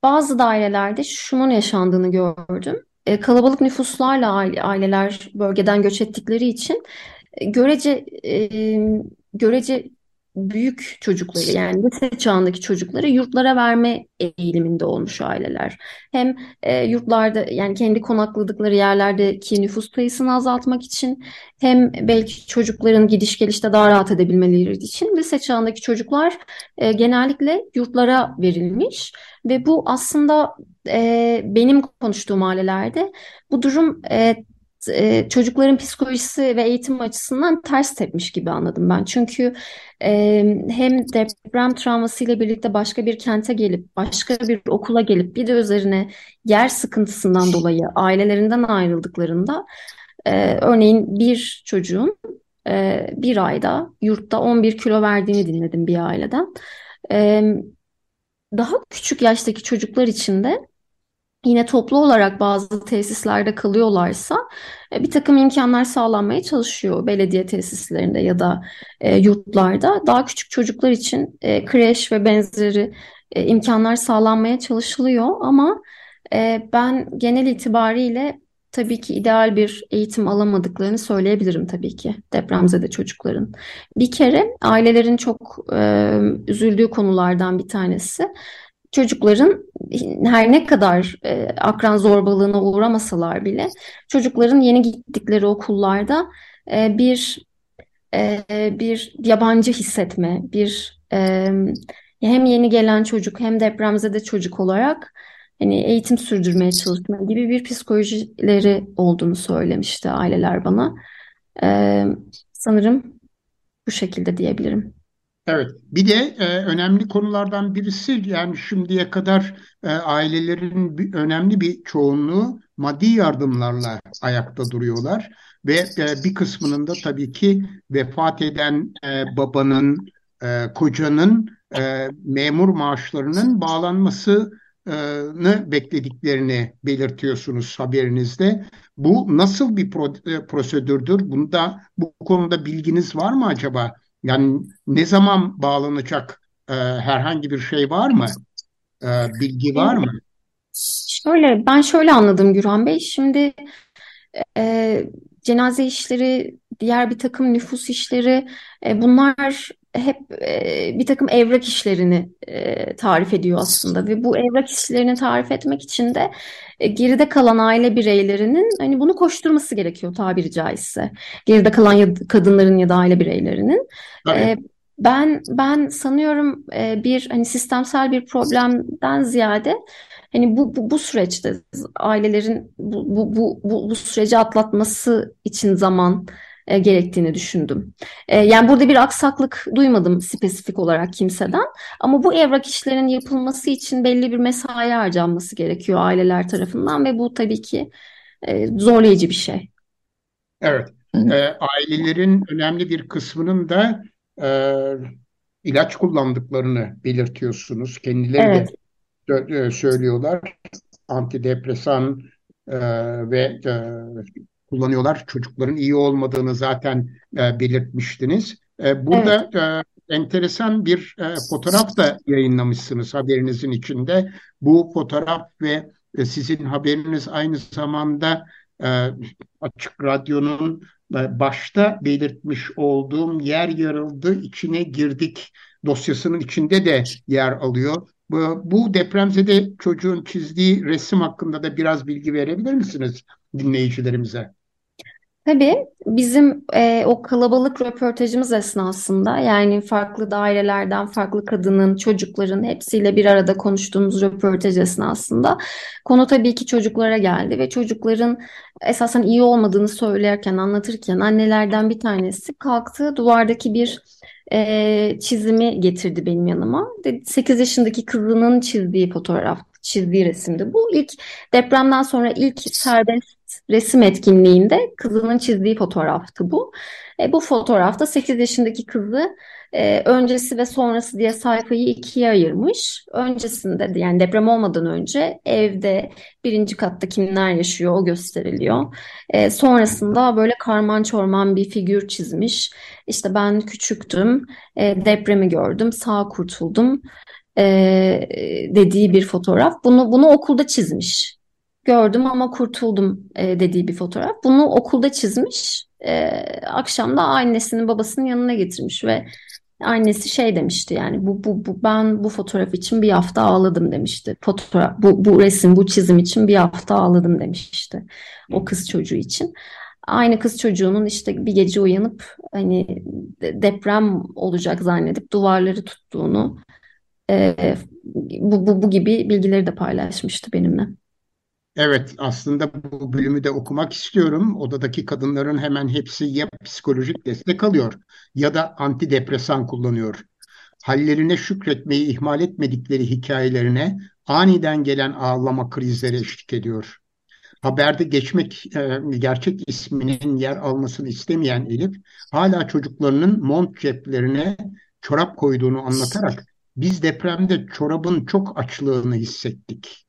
bazı dairelerde şunun yaşandığını gördüm. E, kalabalık nüfuslarla aile, aileler bölgeden göç ettikleri için görece e, görece büyük çocukları yani lise çağındaki çocukları yurtlara verme eğiliminde olmuş aileler. Hem e, yurtlarda yani kendi konakladıkları yerlerdeki nüfus sayısını azaltmak için hem belki çocukların gidiş gelişte daha rahat edebilmeleri için lise çağındaki çocuklar e, genellikle yurtlara verilmiş ve bu aslında e, benim konuştuğum ailelerde bu durum e, e, çocukların psikolojisi ve eğitim açısından ters tepmiş gibi anladım ben. Çünkü e, hem deprem travmasıyla birlikte başka bir kente gelip, başka bir okula gelip bir de üzerine yer sıkıntısından dolayı ailelerinden ayrıldıklarında e, örneğin bir çocuğun e, bir ayda yurtta 11 kilo verdiğini dinledim bir aileden. Daha küçük yaştaki çocuklar için de yine toplu olarak bazı tesislerde kalıyorlarsa e, bir takım imkanlar sağlanmaya çalışıyor belediye tesislerinde ya da e, yurtlarda. Daha küçük çocuklar için e, kreş ve benzeri e, imkanlar sağlanmaya çalışılıyor ama ben genel itibariyle tabii ki ideal bir eğitim alamadıklarını söyleyebilirim tabii ki depremzede çocukların. Bir kere ailelerin çok e, üzüldüğü konulardan bir tanesi çocukların her ne kadar e, akran zorbalığına uğramasalar bile çocukların yeni gittikleri okullarda e, bir e, bir yabancı hissetme, bir e, hem yeni gelen çocuk hem depremzede çocuk olarak hani eğitim sürdürmeye çalışma gibi bir psikolojileri olduğunu söylemişti aileler bana. E, sanırım bu şekilde diyebilirim. Evet, bir de e, önemli konulardan birisi yani şimdiye kadar e, ailelerin bir, önemli bir çoğunluğu maddi yardımlarla ayakta duruyorlar ve e, bir kısmının da tabii ki vefat eden e, babanın, e, kocanın e, memur maaşlarının bağlanmasını beklediklerini belirtiyorsunuz haberinizde. Bu nasıl bir pro, e, prosedürdür? Bunda bu konuda bilginiz var mı acaba? Yani ne zaman bağlanacak e, herhangi bir şey var mı? E, bilgi var mı? Şöyle, ben şöyle anladım Gürhan Bey. Şimdi e, cenaze işleri, diğer bir takım nüfus işleri, e, bunlar hep e, bir takım evrak işlerini e, tarif ediyor aslında ve bu evrak işlerini tarif etmek için de e, geride kalan aile bireylerinin hani bunu koşturması gerekiyor tabiri caizse. Geride kalan ya, kadınların ya da aile bireylerinin. E, ben ben sanıyorum e, bir hani sistemsel bir problemden ziyade hani bu bu, bu süreçte ailelerin bu, bu bu bu bu süreci atlatması için zaman e, gerektiğini düşündüm. E, yani burada bir aksaklık duymadım spesifik olarak kimseden. Ama bu evrak işlerinin yapılması için belli bir mesai harcanması gerekiyor aileler tarafından ve bu tabii ki e, zorlayıcı bir şey. Evet, e, ailelerin önemli bir kısmının da e, ilaç kullandıklarını belirtiyorsunuz. Kendileri evet. de söylüyorlar. Antidepresan e, ve e, kullanıyorlar. Çocukların iyi olmadığını zaten e, belirtmiştiniz. E, burada evet. e, enteresan bir e, fotoğraf da yayınlamışsınız haberinizin içinde. Bu fotoğraf ve e, sizin haberiniz aynı zamanda e, Açık Radyo'nun e, başta belirtmiş olduğum yer yarıldı, içine girdik dosyasının içinde de yer alıyor. Bu, bu depremzede çocuğun çizdiği resim hakkında da biraz bilgi verebilir misiniz dinleyicilerimize? Tabii bizim e, o kalabalık röportajımız esnasında yani farklı dairelerden farklı kadının, çocukların hepsiyle bir arada konuştuğumuz röportaj esnasında konu tabii ki çocuklara geldi ve çocukların esasen iyi olmadığını söylerken, anlatırken annelerden bir tanesi kalktı duvardaki bir e, çizimi getirdi benim yanıma. 8 yaşındaki kızının çizdiği fotoğraf, çizdiği resimdi. Bu ilk depremden sonra ilk serbest resim etkinliğinde kızının çizdiği fotoğraftı bu. E, bu fotoğrafta 8 yaşındaki kızı e, öncesi ve sonrası diye sayfayı ikiye ayırmış. Öncesinde yani deprem olmadan önce evde birinci katta kimler yaşıyor o gösteriliyor. E, sonrasında böyle karman çorman bir figür çizmiş. İşte ben küçüktüm, e, depremi gördüm, sağ kurtuldum e, dediği bir fotoğraf. Bunu bunu okulda çizmiş gördüm ama kurtuldum e, dediği bir fotoğraf. Bunu okulda çizmiş. E, akşam da annesinin babasının yanına getirmiş ve annesi şey demişti yani bu, bu, bu ben bu fotoğraf için bir hafta ağladım demişti. Fotoğraf bu, bu resim bu çizim için bir hafta ağladım demişti. O kız çocuğu için. Aynı kız çocuğunun işte bir gece uyanıp hani deprem olacak zannedip duvarları tuttuğunu e, bu, bu, bu gibi bilgileri de paylaşmıştı benimle. Evet, aslında bu bölümü de okumak istiyorum. Odadaki kadınların hemen hepsi ya psikolojik destek alıyor ya da antidepresan kullanıyor. Hallerine şükretmeyi ihmal etmedikleri hikayelerine aniden gelen ağlama krizleri eşlik ediyor. Haberde geçmek, e, gerçek isminin yer almasını istemeyen Elif, hala çocuklarının mont ceplerine çorap koyduğunu anlatarak biz depremde çorabın çok açlığını hissettik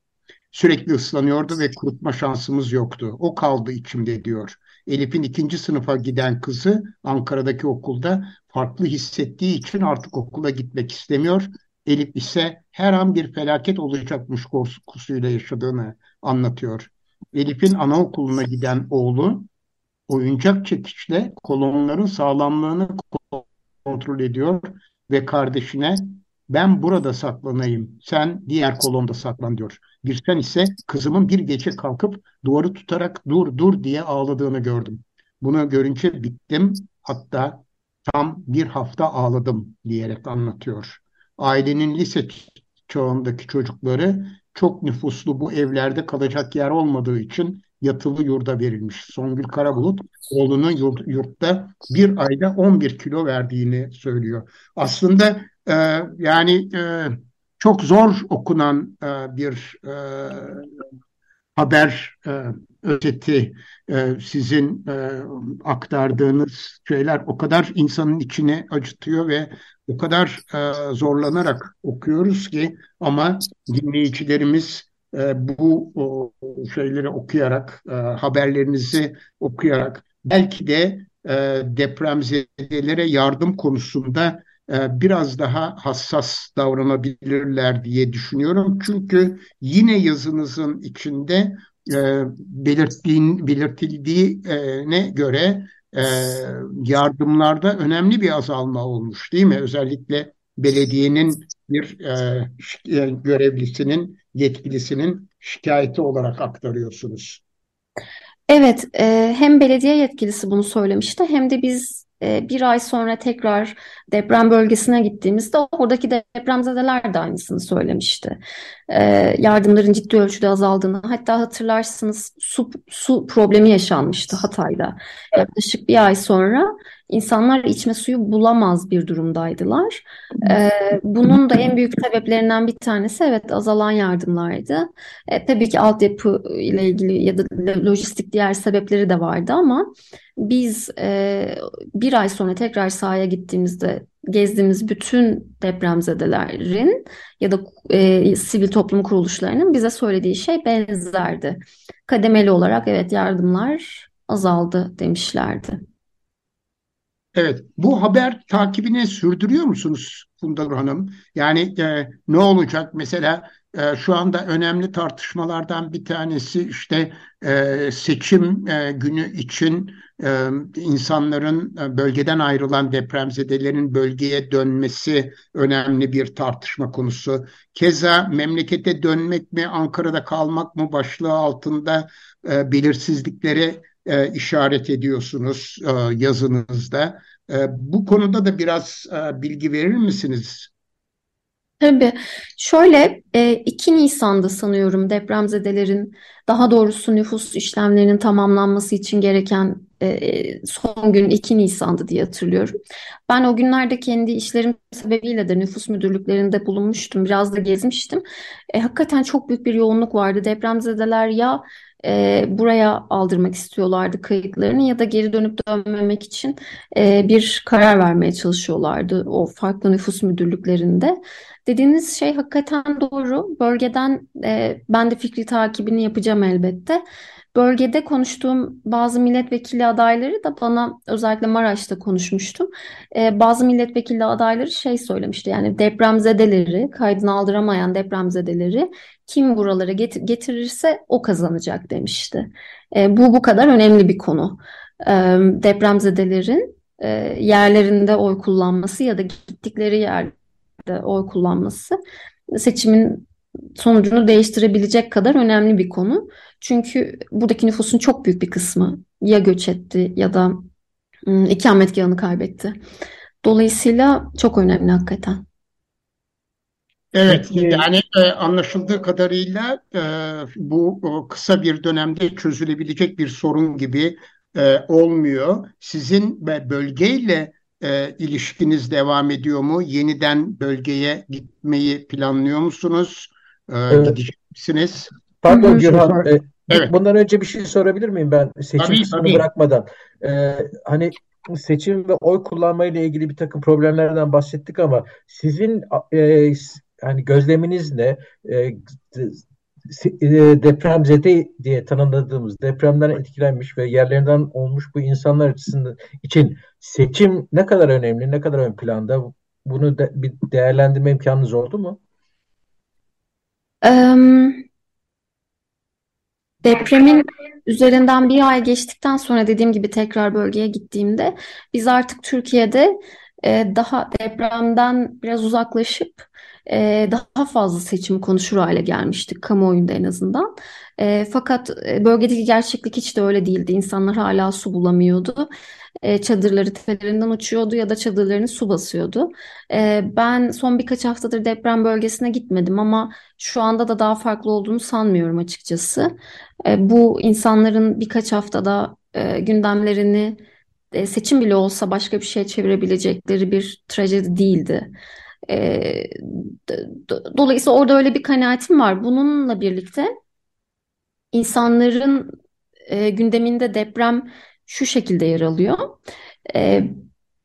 Sürekli ıslanıyordu ve kurutma şansımız yoktu. O kaldı içimde diyor. Elif'in ikinci sınıfa giden kızı Ankara'daki okulda farklı hissettiği için artık okula gitmek istemiyor. Elif ise her an bir felaket olacakmış korkusuyla yaşadığını anlatıyor. Elif'in anaokuluna giden oğlu oyuncak çekiçle kolonların sağlamlığını kontrol ediyor ve kardeşine ben burada saklanayım, sen diğer kolonda saklan diyor. Bir sen ise kızımın bir gece kalkıp duvarı tutarak dur dur diye ağladığını gördüm. Bunu görünce bittim, hatta tam bir hafta ağladım diyerek anlatıyor. Ailenin lise çağındaki çocukları çok nüfuslu bu evlerde kalacak yer olmadığı için yatılı yurda verilmiş. Songül Karabulut oğlunun yurt, yurtta bir ayda 11 kilo verdiğini söylüyor. Aslında e, yani e, çok zor okunan e, bir e, haber e, özeti e, sizin e, aktardığınız şeyler o kadar insanın içini acıtıyor ve o kadar e, zorlanarak okuyoruz ki ama dinleyicilerimiz e, bu o, şeyleri okuyarak e, haberlerinizi okuyarak belki de e, depremzedelere yardım konusunda biraz daha hassas davranabilirler diye düşünüyorum. Çünkü yine yazınızın içinde e, belirttiğin, belirtildiğine göre e, yardımlarda önemli bir azalma olmuş değil mi? Özellikle belediyenin bir görevlisinin, yetkilisinin şikayeti olarak aktarıyorsunuz. Evet, hem belediye yetkilisi bunu söylemişti hem de biz e, bir ay sonra tekrar deprem bölgesine gittiğimizde oradaki depremzedeler de aynısını söylemişti. E, yardımların ciddi ölçüde azaldığını hatta hatırlarsınız su, su problemi yaşanmıştı Hatay'da. Yaklaşık bir ay sonra insanlar içme suyu bulamaz bir durumdaydılar. E, bunun da en büyük sebeplerinden bir tanesi evet azalan yardımlardı. E, tabii ki altyapı ile ilgili ya da lojistik diğer sebepleri de vardı ama biz e, bir ay sonra tekrar sahaya gittiğimizde gezdiğimiz bütün depremzedelerin ya da e, sivil toplum kuruluşlarının bize söylediği şey benzerdi. Kademeli olarak evet yardımlar azaldı demişlerdi. Evet, bu haber takibini sürdürüyor musunuz Funda Hanım? Yani e, ne olacak mesela e, şu anda önemli tartışmalardan bir tanesi işte e, seçim e, günü için e, insanların e, bölgeden ayrılan depremzedelerin bölgeye dönmesi önemli bir tartışma konusu. Keza memlekete dönmek mi Ankara'da kalmak mı başlığı altında e, belirsizlikleri e, işaret ediyorsunuz e, yazınızda. E, bu konuda da biraz e, bilgi verir misiniz? Tabii. Şöyle 2 e, Nisan'da sanıyorum depremzedelerin daha doğrusu nüfus işlemlerinin tamamlanması için gereken e, son gün 2 Nisan'dı diye hatırlıyorum. Ben o günlerde kendi işlerim sebebiyle de nüfus müdürlüklerinde bulunmuştum. Biraz da gezmiştim. E, hakikaten çok büyük bir yoğunluk vardı. Depremzedeler ya e, buraya aldırmak istiyorlardı kayıtlarını ya da geri dönüp dönmemek için e, bir karar vermeye çalışıyorlardı o farklı nüfus müdürlüklerinde. Dediğiniz şey hakikaten doğru. Bölgeden e, ben de fikri takibini yapacağım elbette. Bölgede konuştuğum bazı milletvekili adayları da bana özellikle Maraş'ta konuşmuştum. Ee, bazı milletvekili adayları şey söylemişti yani depremzedeleri, kaydını aldıramayan depremzedeleri kim buralara getir getirirse o kazanacak demişti. Ee, bu bu kadar önemli bir konu. Ee, depremzedelerin e, yerlerinde oy kullanması ya da gittikleri yerde oy kullanması seçimin sonucunu değiştirebilecek kadar önemli bir konu. Çünkü buradaki nüfusun çok büyük bir kısmı ya göç etti ya da ım, ikametgahını kaybetti. Dolayısıyla çok önemli hakikaten. Evet, yani e, anlaşıldığı kadarıyla e, bu kısa bir dönemde çözülebilecek bir sorun gibi e, olmuyor. Sizin bölgeyle e, ilişkiniz devam ediyor mu? Yeniden bölgeye gitmeyi planlıyor musunuz? E, evet. Gidecek misiniz? Pardon Gürhan, e, Evet. Bundan önce bir şey sorabilir miyim ben seçim tabii, kısmını tabii. bırakmadan? Ee, hani seçim ve oy kullanma ile ilgili bir takım problemlerden bahsettik ama sizin e, hani gözleminiz ne? E, e, depremzede diye tanımladığımız depremden etkilenmiş ve yerlerinden olmuş bu insanlar açısından için seçim ne kadar önemli, ne kadar ön planda? Bunu de, bir değerlendirme imkanınız oldu mu? Depremin üzerinden bir ay geçtikten sonra dediğim gibi tekrar bölgeye gittiğimde biz artık Türkiye'de e, daha depremden biraz uzaklaşıp e, daha fazla seçim konuşur hale gelmiştik kamuoyunda en azından. E, fakat bölgedeki gerçeklik hiç de öyle değildi. İnsanlar hala su bulamıyordu. E, çadırları tepelerinden uçuyordu ya da çadırlarını su basıyordu. E, ben son birkaç haftadır deprem bölgesine gitmedim ama şu anda da daha farklı olduğunu sanmıyorum açıkçası. E, bu insanların birkaç haftada e, gündemlerini e, seçim bile olsa başka bir şeye çevirebilecekleri bir trajedi değildi. E, dolayısıyla orada öyle bir kanaatim var. Bununla birlikte insanların e, gündeminde deprem şu şekilde yer alıyor. E,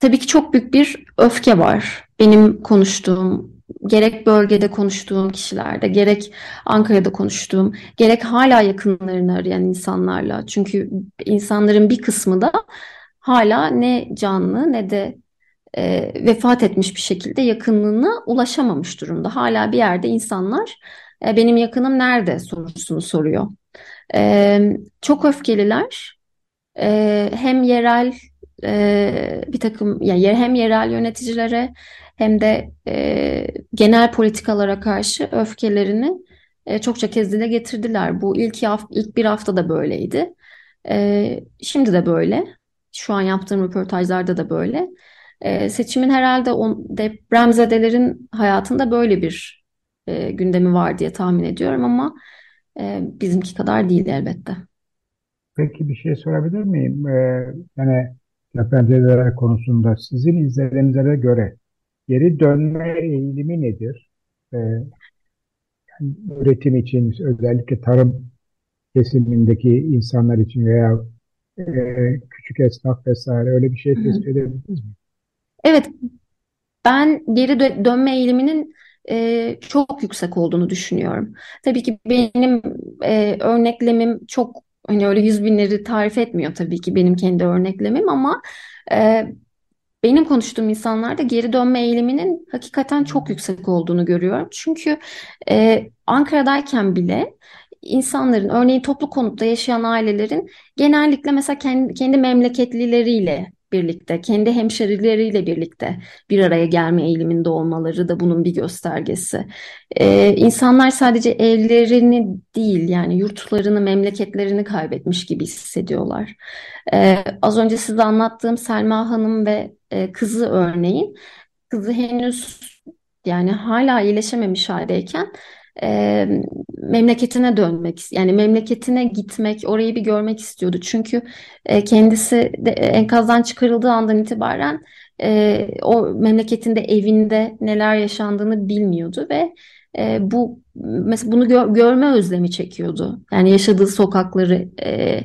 tabii ki çok büyük bir öfke var. Benim konuştuğum, gerek bölgede konuştuğum kişilerde, gerek Ankara'da konuştuğum, gerek hala yakınlarını arayan insanlarla. Çünkü insanların bir kısmı da hala ne canlı ne de e, vefat etmiş bir şekilde yakınlığına ulaşamamış durumda. Hala bir yerde insanlar e, benim yakınım nerede sorusunu soruyor. E, çok öfkeliler. E, hem yerel e, bir takım yani hem yerel yöneticilere hem de e, genel politikalara karşı öfkelerini e, çokça kez dile getirdiler. Bu ilk hafta, ilk bir hafta da böyleydi. E, şimdi de böyle. Şu an yaptığım röportajlarda da böyle. E, seçimin herhalde on, depremzedelerin hayatında böyle bir e, gündemi var diye tahmin ediyorum ama e, bizimki kadar değil elbette. Peki bir şey sorabilir miyim? Ee, yani depremzedeler konusunda sizin izlenimlere göre geri dönme eğilimi nedir? Ee, yani üretim için özellikle tarım kesimindeki insanlar için veya e, küçük esnaf vesaire öyle bir şey tespit edebildiniz mi? Evet, ben geri dönme eğiliminin e, çok yüksek olduğunu düşünüyorum. Tabii ki benim e, örneklemim çok hani öyle yüz binleri tarif etmiyor tabii ki benim kendi örneklemim ama e, benim konuştuğum insanlarda geri dönme eğiliminin hakikaten çok yüksek olduğunu görüyorum. Çünkü e, Ankara'dayken bile insanların örneğin toplu konutta yaşayan ailelerin genellikle mesela kendi, kendi memleketlileriyle birlikte, kendi hemşerileriyle birlikte bir araya gelme eğiliminde olmaları da bunun bir göstergesi. Ee, insanlar sadece evlerini değil yani yurtlarını, memleketlerini kaybetmiş gibi hissediyorlar. Ee, az önce size anlattığım Selma Hanım ve e, kızı örneğin, kızı henüz yani hala iyileşememiş haldeyken e, memleketine dönmek, yani memleketine gitmek, orayı bir görmek istiyordu. Çünkü e, kendisi de, enkazdan çıkarıldığı andan itibaren e, o memleketinde, evinde neler yaşandığını bilmiyordu ve e, bu mesela bunu gör, görme özlemi çekiyordu. Yani yaşadığı sokakları, e,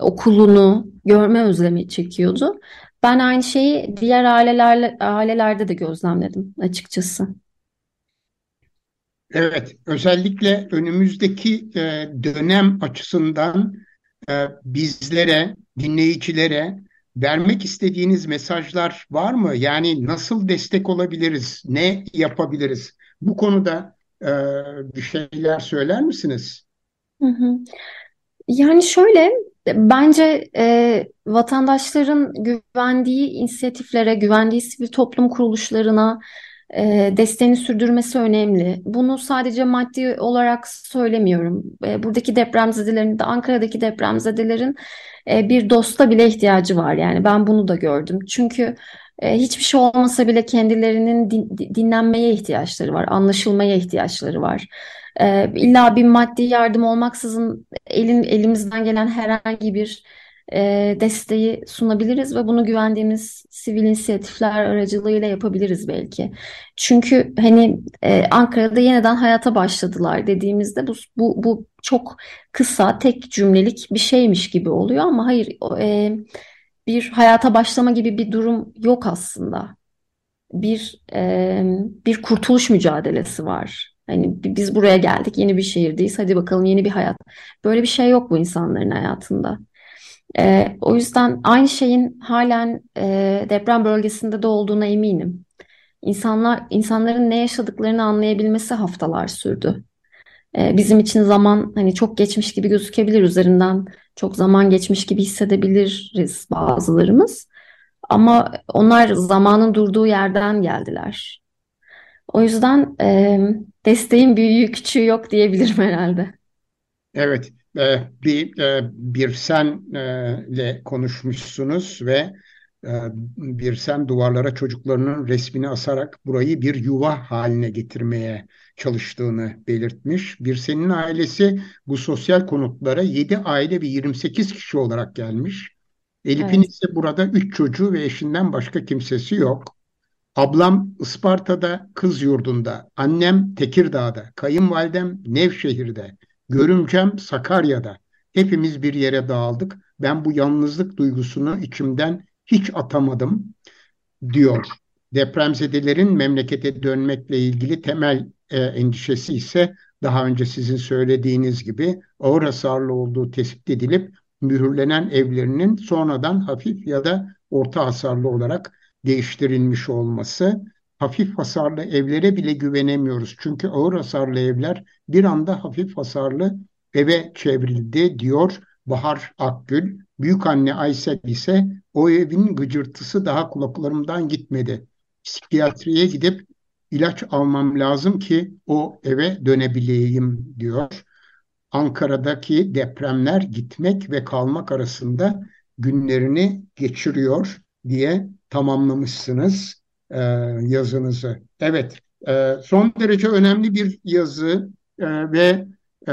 okulunu görme özlemi çekiyordu. Ben aynı şeyi diğer ailelerle, ailelerde de gözlemledim açıkçası. Evet, özellikle önümüzdeki e, dönem açısından e, bizlere, dinleyicilere vermek istediğiniz mesajlar var mı? Yani nasıl destek olabiliriz, ne yapabiliriz? Bu konuda e, bir şeyler söyler misiniz? Hı hı. Yani şöyle, bence e, vatandaşların güvendiği inisiyatiflere, güvendiği sivil toplum kuruluşlarına e, desteğini sürdürmesi önemli. Bunu sadece maddi olarak söylemiyorum. E, buradaki depremzedelerin de Ankara'daki depremzedelerin e, bir dosta bile ihtiyacı var. Yani ben bunu da gördüm. Çünkü e, hiçbir şey olmasa bile kendilerinin din, dinlenmeye ihtiyaçları var, anlaşılmaya ihtiyaçları var. E, illa bir maddi yardım olmaksızın elin elimizden gelen herhangi bir e, desteği sunabiliriz ve bunu güvendiğimiz sivil inisiyatifler aracılığıyla yapabiliriz belki. Çünkü hani e, Ankara'da yeniden hayata başladılar dediğimizde bu, bu, bu çok kısa tek cümlelik bir şeymiş gibi oluyor ama hayır e, bir hayata başlama gibi bir durum yok aslında. Bir e, bir kurtuluş mücadelesi var. Hani biz buraya geldik, yeni bir şehirdeyiz. Hadi bakalım yeni bir hayat. Böyle bir şey yok bu insanların hayatında. E, o yüzden aynı şeyin halen e, deprem bölgesinde de olduğuna eminim. İnsanlar, insanların ne yaşadıklarını anlayabilmesi haftalar sürdü. E, bizim için zaman hani çok geçmiş gibi gözükebilir üzerinden çok zaman geçmiş gibi hissedebiliriz bazılarımız. Ama onlar zamanın durduğu yerden geldiler. O yüzden e, desteğin büyüğü küçüğü yok diyebilirim herhalde. Evet, e, bir e, bir senle konuşmuşsunuz ve e, bir sen duvarlara çocuklarının resmini asarak burayı bir yuva haline getirmeye çalıştığını belirtmiş. Bir senin ailesi bu sosyal konutlara 7 aile ve 28 kişi olarak gelmiş. Elif'in evet. ise burada 3 çocuğu ve eşinden başka kimsesi yok. Ablam Isparta'da kız yurdunda, annem Tekirdağ'da, kayınvalidem Nevşehir'de, görümcem Sakarya'da. Hepimiz bir yere dağıldık. Ben bu yalnızlık duygusunu içimden hiç atamadım diyor. Depremzedelerin memlekete dönmekle ilgili temel e, endişesi ise daha önce sizin söylediğiniz gibi ağır hasarlı olduğu tespit edilip mühürlenen evlerinin sonradan hafif ya da orta hasarlı olarak değiştirilmiş olması. Hafif hasarlı evlere bile güvenemiyoruz. Çünkü ağır hasarlı evler bir anda hafif hasarlı eve çevrildi diyor Bahar Akgül. Büyük anne Aysel ise o evin gıcırtısı daha kulaklarımdan gitmedi. Psikiyatriye gidip ilaç almam lazım ki o eve dönebileyim diyor. Ankara'daki depremler gitmek ve kalmak arasında günlerini geçiriyor diye tamamlamışsınız e, yazınızı. Evet, e, son derece önemli bir yazı e, ve e,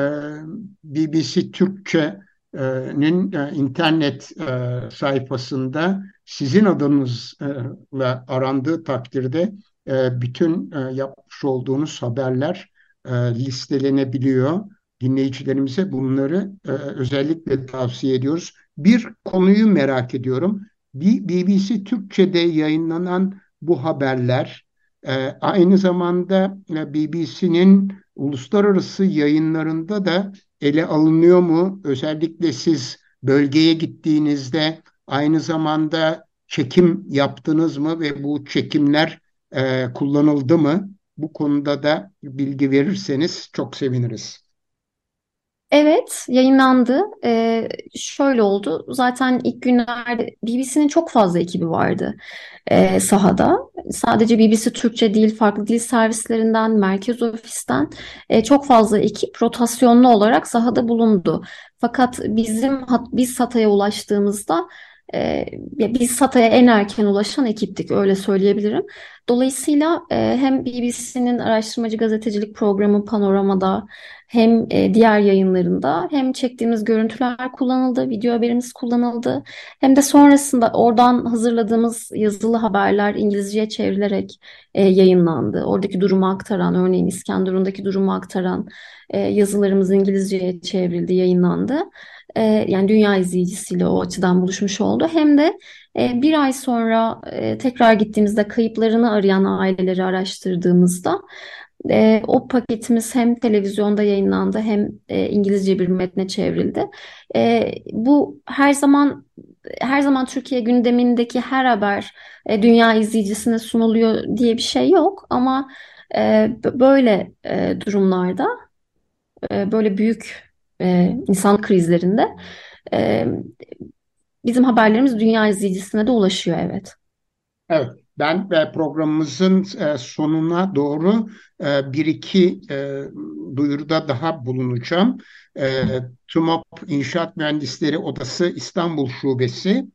BBC Türkçe'nin e, internet e, sayfasında sizin adınızla arandığı takdirde e, bütün e, yapmış olduğunuz haberler e, listelenebiliyor. Dinleyicilerimize bunları e, özellikle tavsiye ediyoruz. Bir konuyu merak ediyorum. BBC Türkçe'de yayınlanan bu haberler e, aynı zamanda e, BBC'nin uluslararası yayınlarında da ele alınıyor mu? Özellikle siz bölgeye gittiğinizde aynı zamanda çekim yaptınız mı ve bu çekimler e, kullanıldı mı? Bu konuda da bilgi verirseniz çok seviniriz. Evet, yayınlandı. Ee, şöyle oldu. Zaten ilk günlerde BBC'nin çok fazla ekibi vardı e, sahada. Sadece BBC Türkçe değil, farklı dil servislerinden, merkez ofisten e, çok fazla ekip rotasyonlu olarak sahada bulundu. Fakat bizim biz Hatay'a ulaştığımızda e, biz Satay'a en erken ulaşan ekiptik öyle söyleyebilirim. Dolayısıyla e, hem BBC'nin araştırmacı gazetecilik programı Panorama'da hem e, diğer yayınlarında hem çektiğimiz görüntüler kullanıldı, video haberimiz kullanıldı. Hem de sonrasında oradan hazırladığımız yazılı haberler İngilizceye çevrilerek e, yayınlandı. Oradaki durumu aktaran, örneğin İskenderun'daki durumu aktaran e, yazılarımız İngilizceye çevrildi, yayınlandı. E, yani dünya izleyicisiyle o açıdan buluşmuş oldu. Hem de e, bir ay sonra e, tekrar gittiğimizde kayıplarını arayan aileleri araştırdığımızda e, o paketimiz hem televizyonda yayınlandı hem e, İngilizce bir metne çevrildi. E, bu her zaman her zaman Türkiye gündemindeki her haber e, dünya izleyicisine sunuluyor diye bir şey yok ama e, böyle e, durumlarda e, böyle büyük e, insan krizlerinde e, bizim haberlerimiz dünya izleyicisine de ulaşıyor evet. Evet. Ben e, programımızın e, sonuna doğru e, bir iki duyuruda daha bulunacağım. TUMOP İnşaat Mühendisleri Odası İstanbul Şubesi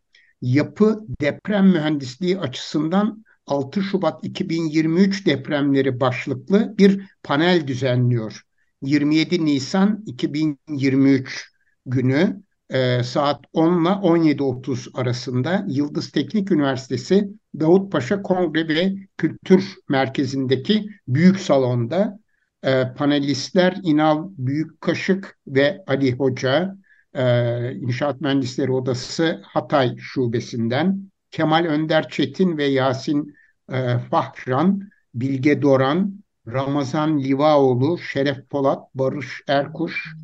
yapı deprem mühendisliği açısından 6 Şubat 2023 depremleri başlıklı bir panel düzenliyor. 27 Nisan 2023 günü e, saat 10 ile 17.30 arasında Yıldız Teknik Üniversitesi Davutpaşa Kongre ve Kültür Merkezi'ndeki büyük salonda e, panelistler İnal Büyükkaşık ve Ali Hoca, e, İnşaat Mühendisleri Odası Hatay Şubesi'nden, Kemal Önder Çetin ve Yasin e, Fahran, Bilge Doran, Ramazan Livaoğlu, Şeref Polat, Barış Erkuş,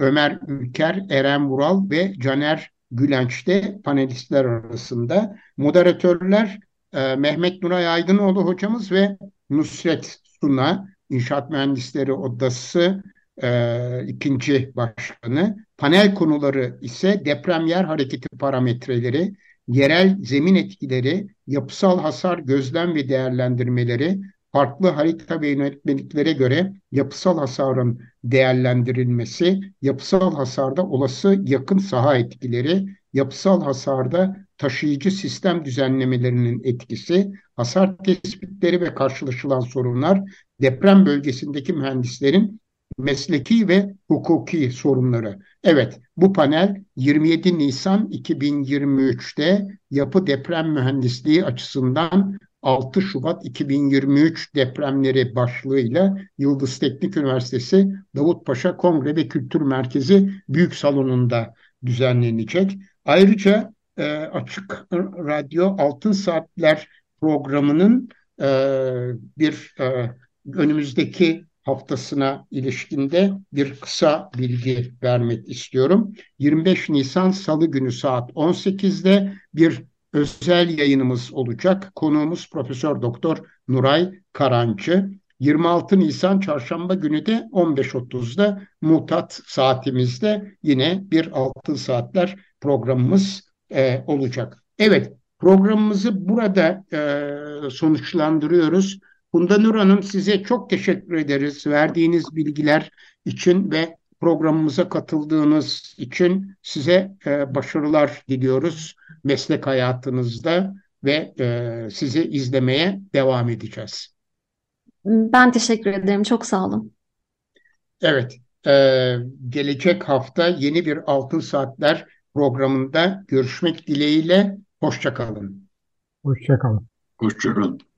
Ömer Ülker, Eren Vural ve Caner Gülenç de panelistler arasında. Moderatörler e, Mehmet Nuray Aydınoğlu hocamız ve Nusret Suna, İnşaat Mühendisleri Odası e, ikinci başkanı. Panel konuları ise deprem yer hareketi parametreleri, yerel zemin etkileri, yapısal hasar gözlem ve değerlendirmeleri, farklı harita ve yönetmeliklere göre yapısal hasarın değerlendirilmesi, yapısal hasarda olası yakın saha etkileri, yapısal hasarda taşıyıcı sistem düzenlemelerinin etkisi, hasar tespitleri ve karşılaşılan sorunlar, deprem bölgesindeki mühendislerin mesleki ve hukuki sorunları. Evet, bu panel 27 Nisan 2023'te yapı deprem mühendisliği açısından 6 Şubat 2023 depremleri başlığıyla Yıldız Teknik Üniversitesi Davutpaşa Kongre ve Kültür Merkezi Büyük Salonu'nda düzenlenecek. Ayrıca e, Açık Radyo Altın Saatler programının e, bir e, önümüzdeki haftasına ilişkinde bir kısa bilgi vermek istiyorum. 25 Nisan Salı günü saat 18'de bir özel yayınımız olacak. Konuğumuz Profesör Doktor Nuray Karancı. 26 Nisan Çarşamba günü de 15.30'da mutat saatimizde yine bir altın saatler programımız e, olacak. Evet programımızı burada e, sonuçlandırıyoruz. Funda Nur Hanım size çok teşekkür ederiz verdiğiniz bilgiler için ve programımıza katıldığınız için size e, başarılar diliyoruz meslek hayatınızda ve e, sizi izlemeye devam edeceğiz. Ben teşekkür ederim. Çok sağ olun. Evet, e, gelecek hafta yeni bir Altın Saatler programında görüşmek dileğiyle. Hoşçakalın. Hoşçakalın. Hoşçakalın.